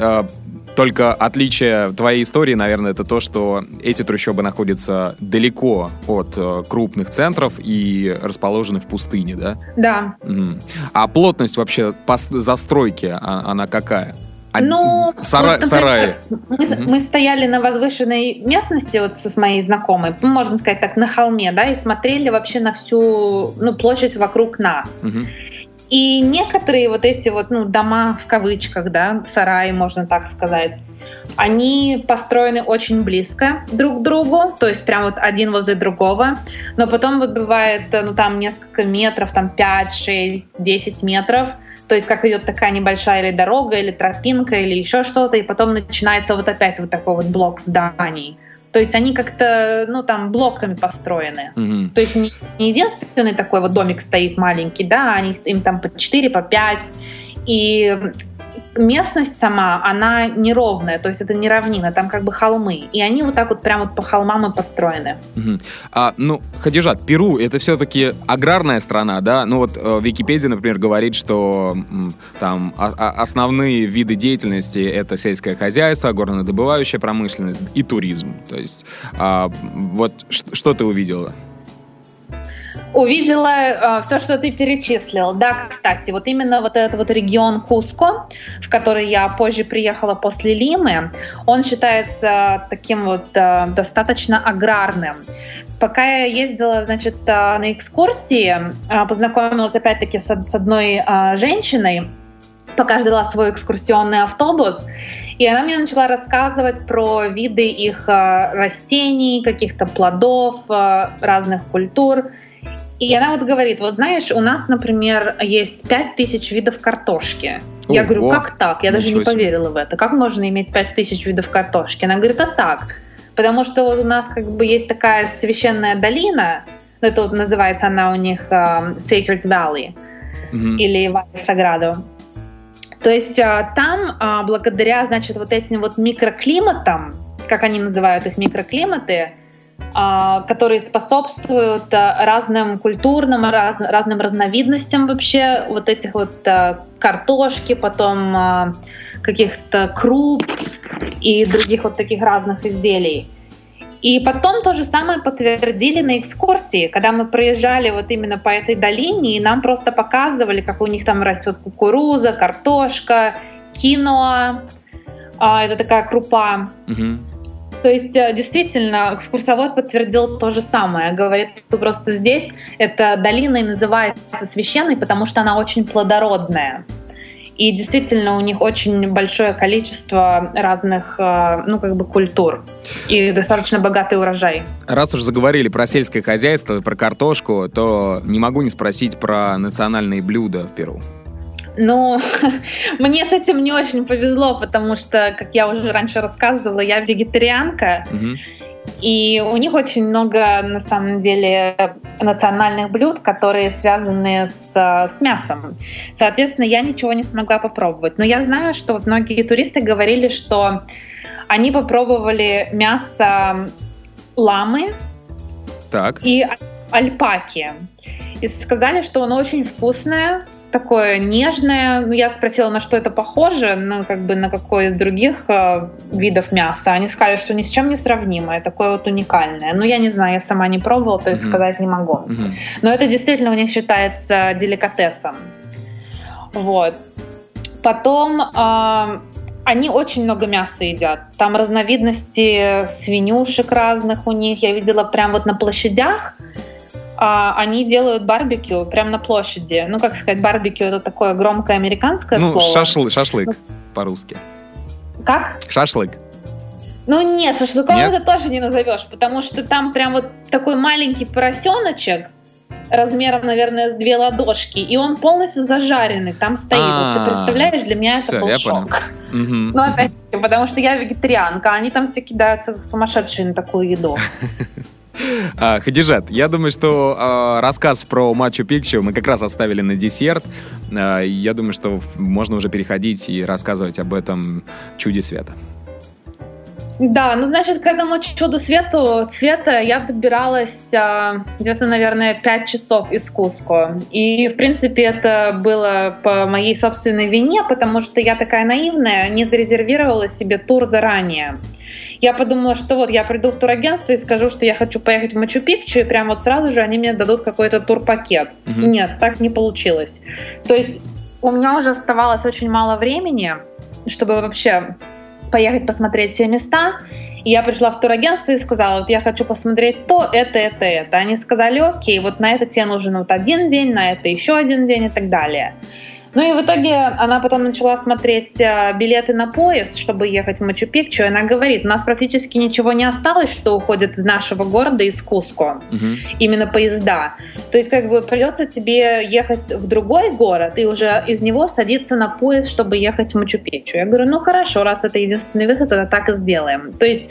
только отличие твоей истории, наверное, это то, что эти трущобы находятся далеко от э, крупных центров и расположены в пустыне, да? Да. Угу. А плотность вообще застройки, а, она какая? А, ну, сара, вот, сараи. Мы, угу. мы стояли на возвышенной местности вот с моей знакомой, можно сказать так, на холме, да, и смотрели вообще на всю ну, площадь вокруг нас. Угу. И некоторые вот эти вот, ну, дома в кавычках, да, сараи, можно так сказать, они построены очень близко друг к другу, то есть прям вот один возле другого, но потом вот бывает, ну, там несколько метров, там 5, 6, 10 метров, то есть как идет такая небольшая или дорога, или тропинка, или еще что-то, и потом начинается вот опять вот такой вот блок зданий. То есть они как-то, ну, там, блоками построены. Mm-hmm. То есть не, не единственный такой вот домик стоит маленький, да, они, им там по 4, по 5. И местность сама, она неровная, то есть это не равнина, там как бы холмы. И они вот так вот прямо по холмам и построены. Угу. А, ну, Хадижат, Перу это все-таки аграрная страна, да? Ну вот э, Википедия, например, говорит, что там основные виды деятельности это сельское хозяйство, горнодобывающая промышленность и туризм. То есть а, вот что ты увидела? Увидела э, все, что ты перечислил. Да, кстати, вот именно вот этот вот регион Куско, в который я позже приехала после Лимы, он считается таким вот э, достаточно аграрным. Пока я ездила, значит, э, на экскурсии, э, познакомилась опять-таки с, с одной э, женщиной, пока ждала свой экскурсионный автобус, и она мне начала рассказывать про виды их э, растений, каких-то плодов, э, разных культур. И она вот говорит, вот знаешь, у нас, например, есть 5000 видов картошки. Ого. Я говорю, как так? Я Ничего даже не себе. поверила в это. Как можно иметь 5000 видов картошки? Она говорит, а так. Потому что вот у нас как бы есть такая священная долина, это вот называется она у них um, Sacred Valley mm-hmm. или Valley Sagrado. То есть uh, там uh, благодаря, значит, вот этим вот микроклиматам, как они называют их микроклиматы, а, которые способствуют а, разным культурным, раз, разным разновидностям вообще вот этих вот а, картошки, потом каких-то круп и других вот таких разных изделий. И потом то же самое подтвердили на экскурсии, когда мы проезжали вот именно по этой долине, и нам просто показывали, как у них там растет кукуруза, картошка, киноа, это такая крупа. Угу. То есть э, действительно экскурсовод подтвердил то же самое. Говорит, что просто здесь эта долина и называется священной, потому что она очень плодородная. И действительно у них очень большое количество разных, э, ну, как бы культур. И достаточно богатый урожай. Раз уж заговорили про сельское хозяйство, про картошку, то не могу не спросить про национальные блюда в Перу. Ну, мне с этим не очень повезло, потому что, как я уже раньше рассказывала, я вегетарианка. Угу. И у них очень много, на самом деле, национальных блюд, которые связаны с, с мясом. Соответственно, я ничего не смогла попробовать. Но я знаю, что многие туристы говорили, что они попробовали мясо ламы так. и альпаки. И сказали, что оно очень вкусное, такое нежное. Ну, я спросила, на что это похоже, ну, как бы на какой из других э, видов мяса. Они сказали, что ни с чем не сравнимое, такое вот уникальное. Ну, я не знаю, я сама не пробовала, то есть mm-hmm. сказать не могу. Mm-hmm. Но это действительно у них считается деликатесом. Вот. Потом э, они очень много мяса едят. Там разновидности свинюшек разных у них. Я видела прям вот на площадях а, они делают барбекю прямо на площади. Ну, как сказать, барбекю это такое громкое американское ну, слово. Шашлы, шашлык ну, по-русски. Как? Шашлык. Ну нет, шашлыком нет? это тоже не назовешь, потому что там прям вот такой маленький поросеночек, размером, наверное, с две ладошки, и он полностью зажаренный, там стоит. Вот ты представляешь, для меня это был шок. Ну, опять потому что я вегетарианка, а они там все кидаются сумасшедшие на такую еду. А, Хадижат, я думаю, что а, рассказ про Мачу Пикчу мы как раз оставили на десерт. А, я думаю, что можно уже переходить и рассказывать об этом чуде света. Да, ну, значит, к этому чуду свету, цвета я добиралась а, где-то, наверное, 5 часов из Куско. И, в принципе, это было по моей собственной вине, потому что я такая наивная, не зарезервировала себе тур заранее. Я подумала, что вот я приду в турагентство и скажу, что я хочу поехать в Мачу-Пикчу, и прямо вот сразу же они мне дадут какой-то турпакет. Угу. Нет, так не получилось. То есть у меня уже оставалось очень мало времени, чтобы вообще поехать посмотреть все места. И я пришла в турагентство и сказала, вот я хочу посмотреть то, это, это, это. Они сказали, окей, вот на это тебе нужен вот один день, на это еще один день и так далее. Ну и в итоге она потом начала смотреть э, билеты на поезд, чтобы ехать в Мачу-Пикчу, и она говорит, у нас практически ничего не осталось, что уходит из нашего города, из Куско, угу. именно поезда. То есть как бы придется тебе ехать в другой город и уже из него садиться на поезд, чтобы ехать в Мачу-Пикчу. Я говорю, ну хорошо, раз это единственный выход, тогда так и сделаем. То есть,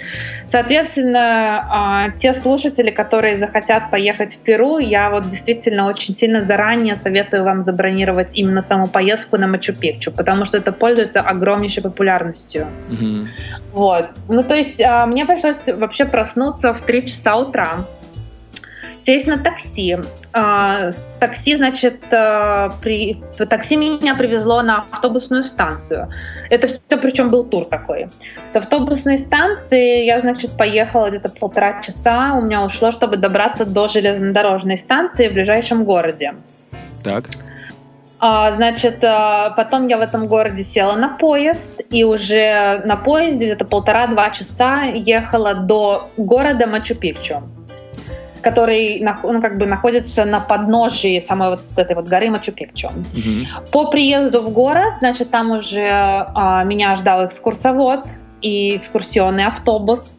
соответственно, а, те слушатели, которые захотят поехать в Перу, я вот действительно очень сильно заранее советую вам забронировать именно саму поездку на Мачу-Пикчу, потому что это пользуется огромнейшей популярностью. Mm-hmm. Вот. Ну, то есть а, мне пришлось вообще проснуться в 3 часа утра, сесть на такси. А, такси, значит, а, при... такси меня привезло на автобусную станцию. Это все, причем был тур такой. С автобусной станции я, значит, поехала где-то полтора часа. У меня ушло, чтобы добраться до железнодорожной станции в ближайшем городе. Так. А, значит, а, потом я в этом городе села на поезд, и уже на поезде где-то полтора-два часа ехала до города Мачу-Пикчу, который ну, как бы находится на подножии самой вот этой вот горы Мачу-Пикчу. Угу. По приезду в город, значит, там уже а, меня ждал экскурсовод и экскурсионный автобус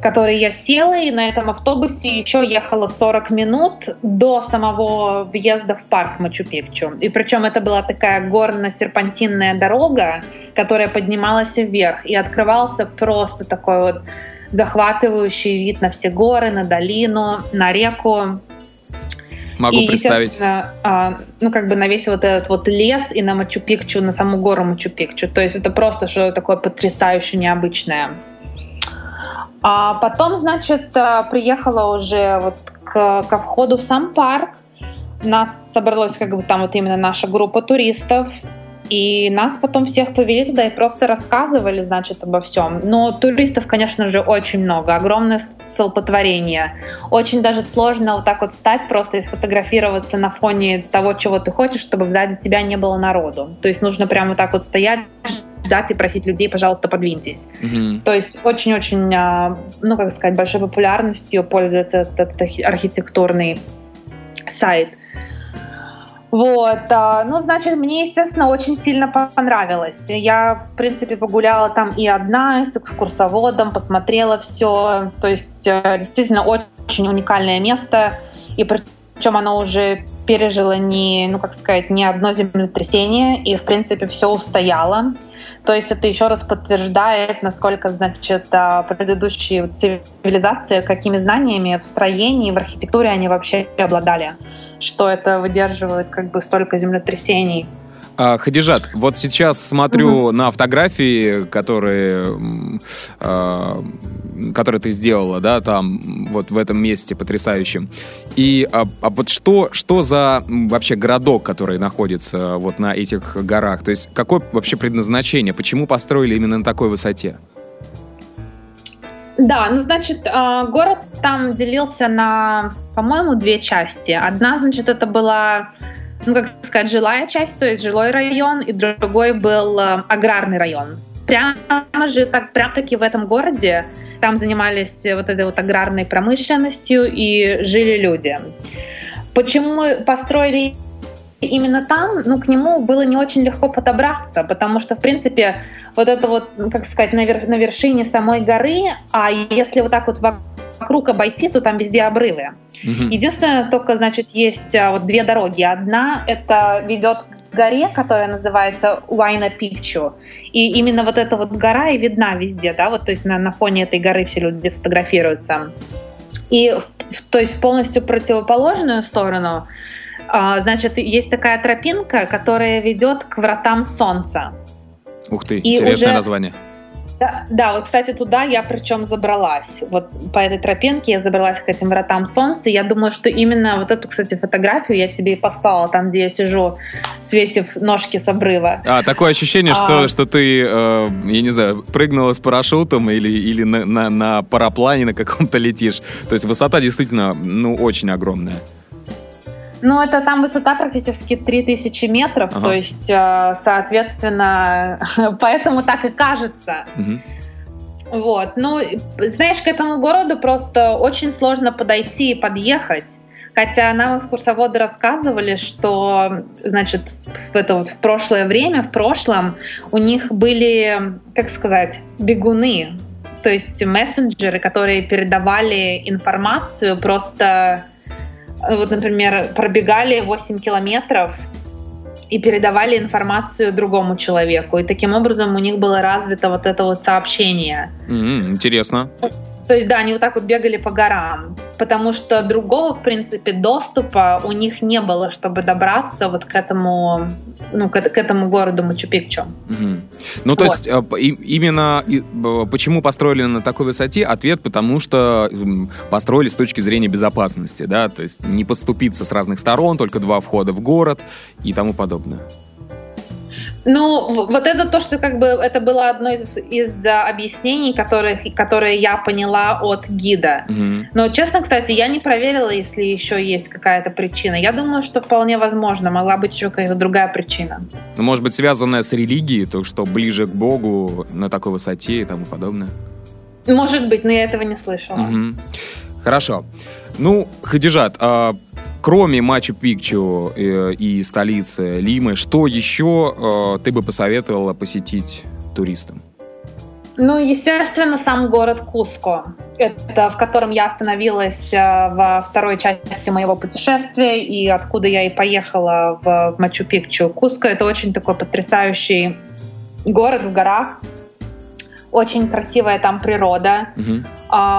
который я села, и на этом автобусе еще ехала 40 минут до самого въезда в парк Мачу-Пикчу. И причем это была такая горно-серпантинная дорога, которая поднималась вверх, и открывался просто такой вот захватывающий вид на все горы, на долину, на реку. Могу и, представить. А, ну, как бы на весь вот этот вот лес и на Мачу-Пикчу, на саму гору Мачу-Пикчу. То есть это просто что-то такое потрясающе необычное. А потом, значит, э, приехала уже вот к, ко входу в сам парк. Нас собралась как бы там вот именно наша группа туристов. И нас потом всех повели туда и просто рассказывали, значит, обо всем. Но туристов, конечно же, очень много, огромное столпотворение. Очень даже сложно вот так вот встать просто и сфотографироваться на фоне того, чего ты хочешь, чтобы сзади тебя не было народу. То есть нужно прямо вот так вот стоять, ждать и просить людей, пожалуйста, подвиньтесь. Mm-hmm. То есть очень-очень, а, ну, как сказать, большой популярностью пользуется этот архитектурный сайт. Вот, а, ну, значит, мне, естественно, очень сильно понравилось. Я, в принципе, погуляла там и одна, с экскурсоводом, посмотрела все. То есть, э, действительно, очень уникальное место. И причем оно уже пережило не, ну, как сказать, не одно землетрясение, и, в принципе, все устояло. То есть это еще раз подтверждает, насколько, значит, а, предыдущие цивилизации, какими знаниями в строении, в архитектуре они вообще обладали, что это выдерживает как бы столько землетрясений. А, Хадижат, вот сейчас смотрю угу. на фотографии, которые, э, которые ты сделала, да, там, вот в этом месте потрясающем. И а, а вот что, что за вообще городок, который находится вот на этих горах? То есть какое вообще предназначение? Почему построили именно на такой высоте? Да, ну, значит, а, город там делился на, по-моему, две части. Одна, значит, это была ну, как сказать, жилая часть, то есть жилой район, и другой был э, аграрный район. Прямо же, так, прям таки в этом городе, там занимались вот этой вот аграрной промышленностью и жили люди. Почему мы построили именно там, ну, к нему было не очень легко подобраться, потому что, в принципе, вот это вот, ну, как сказать, на, вер- на вершине самой горы, а если вот так вот вокруг обойти, то там везде обрывы. Угу. Единственное, только, значит, есть а, вот две дороги. Одна это ведет к горе, которая называется Уайна Пикчу. И именно вот эта вот гора и видна везде, да, вот то есть на, на фоне этой горы все люди фотографируются. И то есть полностью противоположную сторону, а, значит, есть такая тропинка, которая ведет к вратам солнца. Ух ты, и интересное уже... название. Да, да, вот, кстати, туда я причем забралась. Вот по этой тропинке я забралась к этим вратам солнца. Я думаю, что именно вот эту, кстати, фотографию я тебе и послала, там, где я сижу, свесив ножки с обрыва. А, такое ощущение, а... что, что ты, э, я не знаю, прыгнула с парашютом или, или на, на, на параплане на каком-то летишь. То есть высота действительно, ну, очень огромная. Ну, это там высота практически 3000 метров, ага. то есть, э, соответственно, поэтому так и кажется. Угу. Вот, ну, знаешь, к этому городу просто очень сложно подойти и подъехать. Хотя нам экскурсоводы рассказывали, что, значит, в это вот в прошлое время, в прошлом у них были, как сказать, бегуны, то есть мессенджеры, которые передавали информацию просто вот, например, пробегали 8 километров и передавали информацию другому человеку. И таким образом у них было развито вот это вот сообщение. Mm-hmm, интересно. То есть, да, они вот так вот бегали по горам, потому что другого, в принципе, доступа у них не было, чтобы добраться вот к этому, ну, к, к этому городу Мачу-Пикчу. Угу. Ну, то вот. есть, э, именно почему построили на такой высоте? Ответ, потому что построили с точки зрения безопасности, да, то есть не подступиться с разных сторон, только два входа в город и тому подобное. Ну, вот это то, что как бы это было одно из, из объяснений, которых, которые я поняла от гида. Угу. Но, честно, кстати, я не проверила, если еще есть какая-то причина. Я думаю, что вполне возможно, могла быть еще какая-то другая причина. Ну, может быть, связанная с религией, то, что ближе к Богу на такой высоте и тому подобное. Может быть, но я этого не слышала. Угу. Хорошо. Ну, Хадижат, а Кроме Мачу-Пикчу и, э, и столицы Лимы, что еще э, ты бы посоветовала посетить туристам? Ну, естественно, сам город Куско, это в котором я остановилась э, во второй части моего путешествия и откуда я и поехала в, в Мачу-Пикчу. Куско — это очень такой потрясающий город в горах, очень красивая там природа, угу.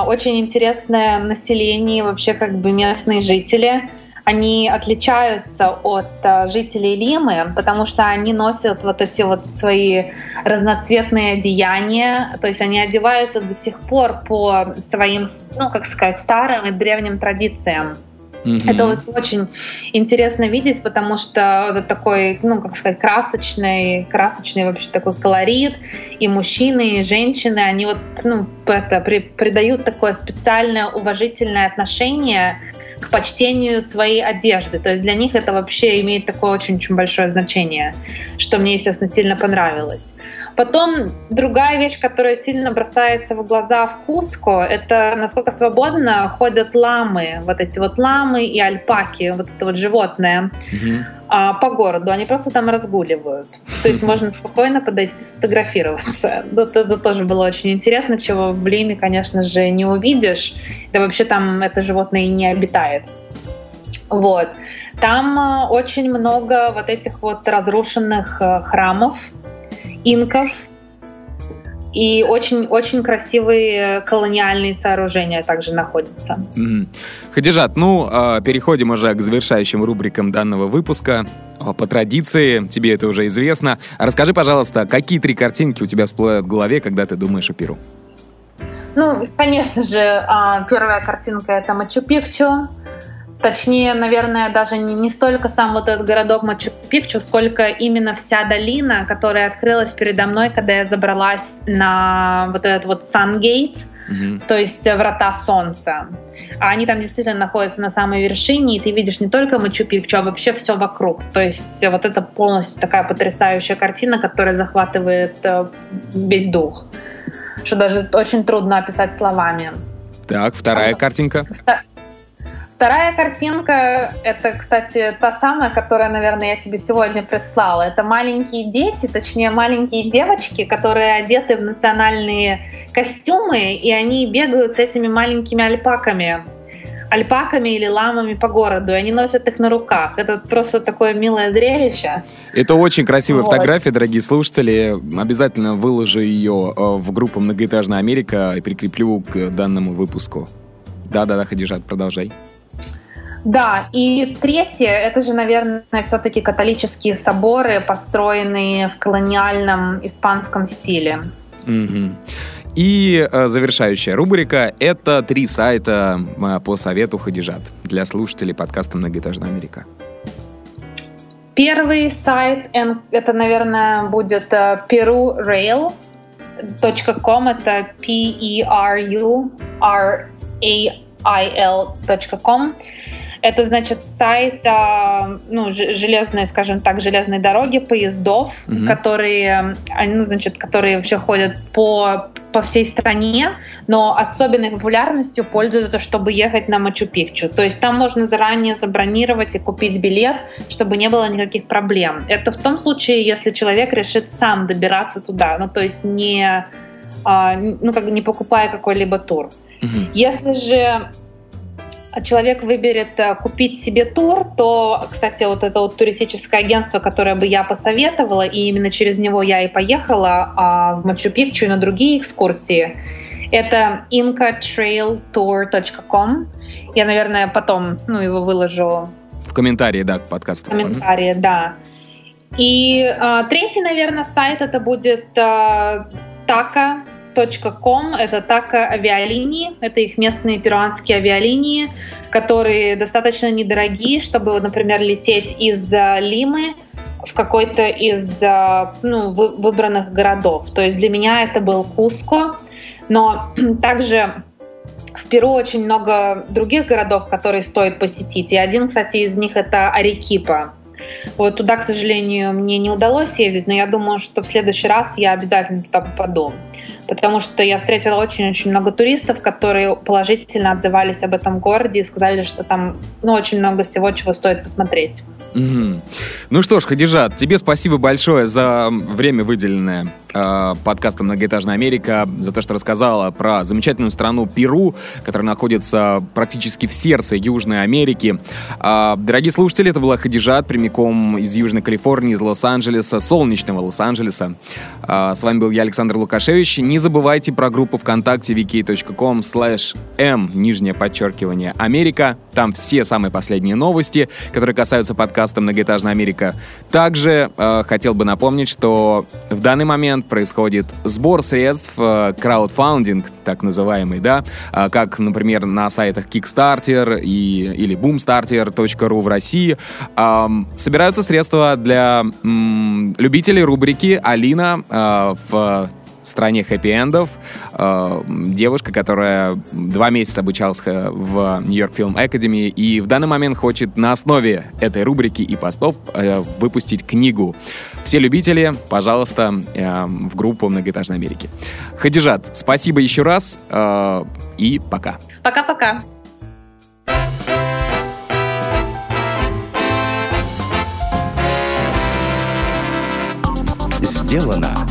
очень интересное население, вообще как бы местные жители они отличаются от э, жителей Лимы, потому что они носят вот эти вот свои разноцветные одеяния, то есть они одеваются до сих пор по своим, ну, как сказать, старым и древним традициям. Mm-hmm. Это вот очень интересно видеть, потому что это такой, ну, как сказать, красочный, красочный вообще такой колорит. И мужчины, и женщины, они вот, ну, это, при, придают такое специальное уважительное отношение к почтению своей одежды. То есть для них это вообще имеет такое очень-очень большое значение, что мне, естественно, сильно понравилось. Потом другая вещь, которая сильно бросается в глаза в Куско, это насколько свободно ходят ламы, вот эти вот ламы и альпаки, вот это вот животное угу. а, по городу. Они просто там разгуливают. То есть можно спокойно подойти сфотографироваться. Это, это тоже было очень интересно, чего в Лиме, конечно же, не увидишь. Да вообще там это животное и не обитает. Вот. Там а, очень много вот этих вот разрушенных э, храмов, инков. И очень-очень красивые колониальные сооружения также находятся. Mm-hmm. Хадижат, ну, а, переходим уже к завершающим рубрикам данного выпуска. А, по традиции, тебе это уже известно. Расскажи, пожалуйста, какие три картинки у тебя всплывают в голове, когда ты думаешь о Перу? Ну, конечно же, а, первая картинка — это Мачу-Пикчу. Точнее, наверное, даже не, не столько сам вот этот городок Мачу-Пикчу, сколько именно вся долина, которая открылась передо мной, когда я забралась на вот этот вот Gates, mm-hmm. то есть врата солнца. А они там действительно находятся на самой вершине, и ты видишь не только Мачу-Пикчу, а вообще все вокруг. То есть вот это полностью такая потрясающая картина, которая захватывает э, весь дух, что даже очень трудно описать словами. Так, вторая картинка. Вторая картинка, это, кстати, та самая, которая, наверное, я тебе сегодня прислала. Это маленькие дети, точнее, маленькие девочки, которые одеты в национальные костюмы, и они бегают с этими маленькими альпаками альпаками или ламами по городу, и они носят их на руках. Это просто такое милое зрелище. Это очень красивая вот. фотография, дорогие слушатели. Обязательно выложу ее э, в группу «Многоэтажная Америка» и прикреплю к данному выпуску. Да-да-да, Хадижат, продолжай. Да, и третье, это же, наверное, все-таки католические соборы, построенные в колониальном испанском стиле. Угу. И э, завершающая рубрика — это три сайта э, по совету Хадижат для слушателей подкаста «Многоэтажная Америка». Первый сайт, это, наверное, будет э, perurail.com, это P-E-R-U-R-A-I-L.com. Это значит сайт, а, ну, железной, скажем так, железной дороги, поездов, угу. которые, ну, значит, которые вообще ходят по, по всей стране, но особенной популярностью пользуются, чтобы ехать на Мачу-Пикчу. То есть там можно заранее забронировать и купить билет, чтобы не было никаких проблем. Это в том случае, если человек решит сам добираться туда, ну, то есть не, а, ну, как не покупая какой-либо тур. Угу. Если же человек выберет э, купить себе тур, то, кстати, вот это вот туристическое агентство, которое бы я посоветовала, и именно через него я и поехала а, в Мачу-Пикчу и на другие экскурсии, это incatrailtour.com. Я, наверное, потом ну, его выложу. В комментарии, да, к подкасту. В комментарии, да. И а, третий, наверное, сайт это будет а, Taka .com это так авиалинии, это их местные перуанские авиалинии, которые достаточно недорогие, чтобы, например, лететь из Лимы в какой-то из ну, выбранных городов. То есть для меня это был Куско, но также в Перу очень много других городов, которые стоит посетить. И один, кстати, из них это Арекипа. Вот туда, к сожалению, мне не удалось ездить, но я думаю, что в следующий раз я обязательно туда попаду потому что я встретила очень-очень много туристов, которые положительно отзывались об этом городе и сказали, что там ну, очень много всего, чего стоит посмотреть. Угу. Ну что ж, Хадижат, тебе спасибо большое за время выделенное э, подкастом «Многоэтажная Америка», за то, что рассказала про замечательную страну Перу, которая находится практически в сердце Южной Америки. Э, дорогие слушатели, это была Хадижат, прямиком из Южной Калифорнии, из Лос-Анджелеса, солнечного Лос-Анджелеса. Э, с вами был я, Александр Лукашевич. Не забывайте про группу ВКонтакте wiki.com slash m, нижнее подчеркивание, Америка. Там все самые последние новости, которые касаются подкаста «Многоэтажная Америка». Также э, хотел бы напомнить, что в данный момент происходит сбор средств, э, краудфандинг, так называемый, да, э, как, например, на сайтах Kickstarter и, или boomstarter.ru в России. Э, собираются средства для м, любителей рубрики «Алина» э, в стране хэппи-эндов. Э, девушка, которая два месяца обучалась в Нью-Йорк Фильм Академии и в данный момент хочет на основе этой рубрики и постов э, выпустить книгу. Все любители, пожалуйста, э, в группу Многоэтажной Америки. Хадижат, спасибо еще раз и пока. Пока-пока. Сделано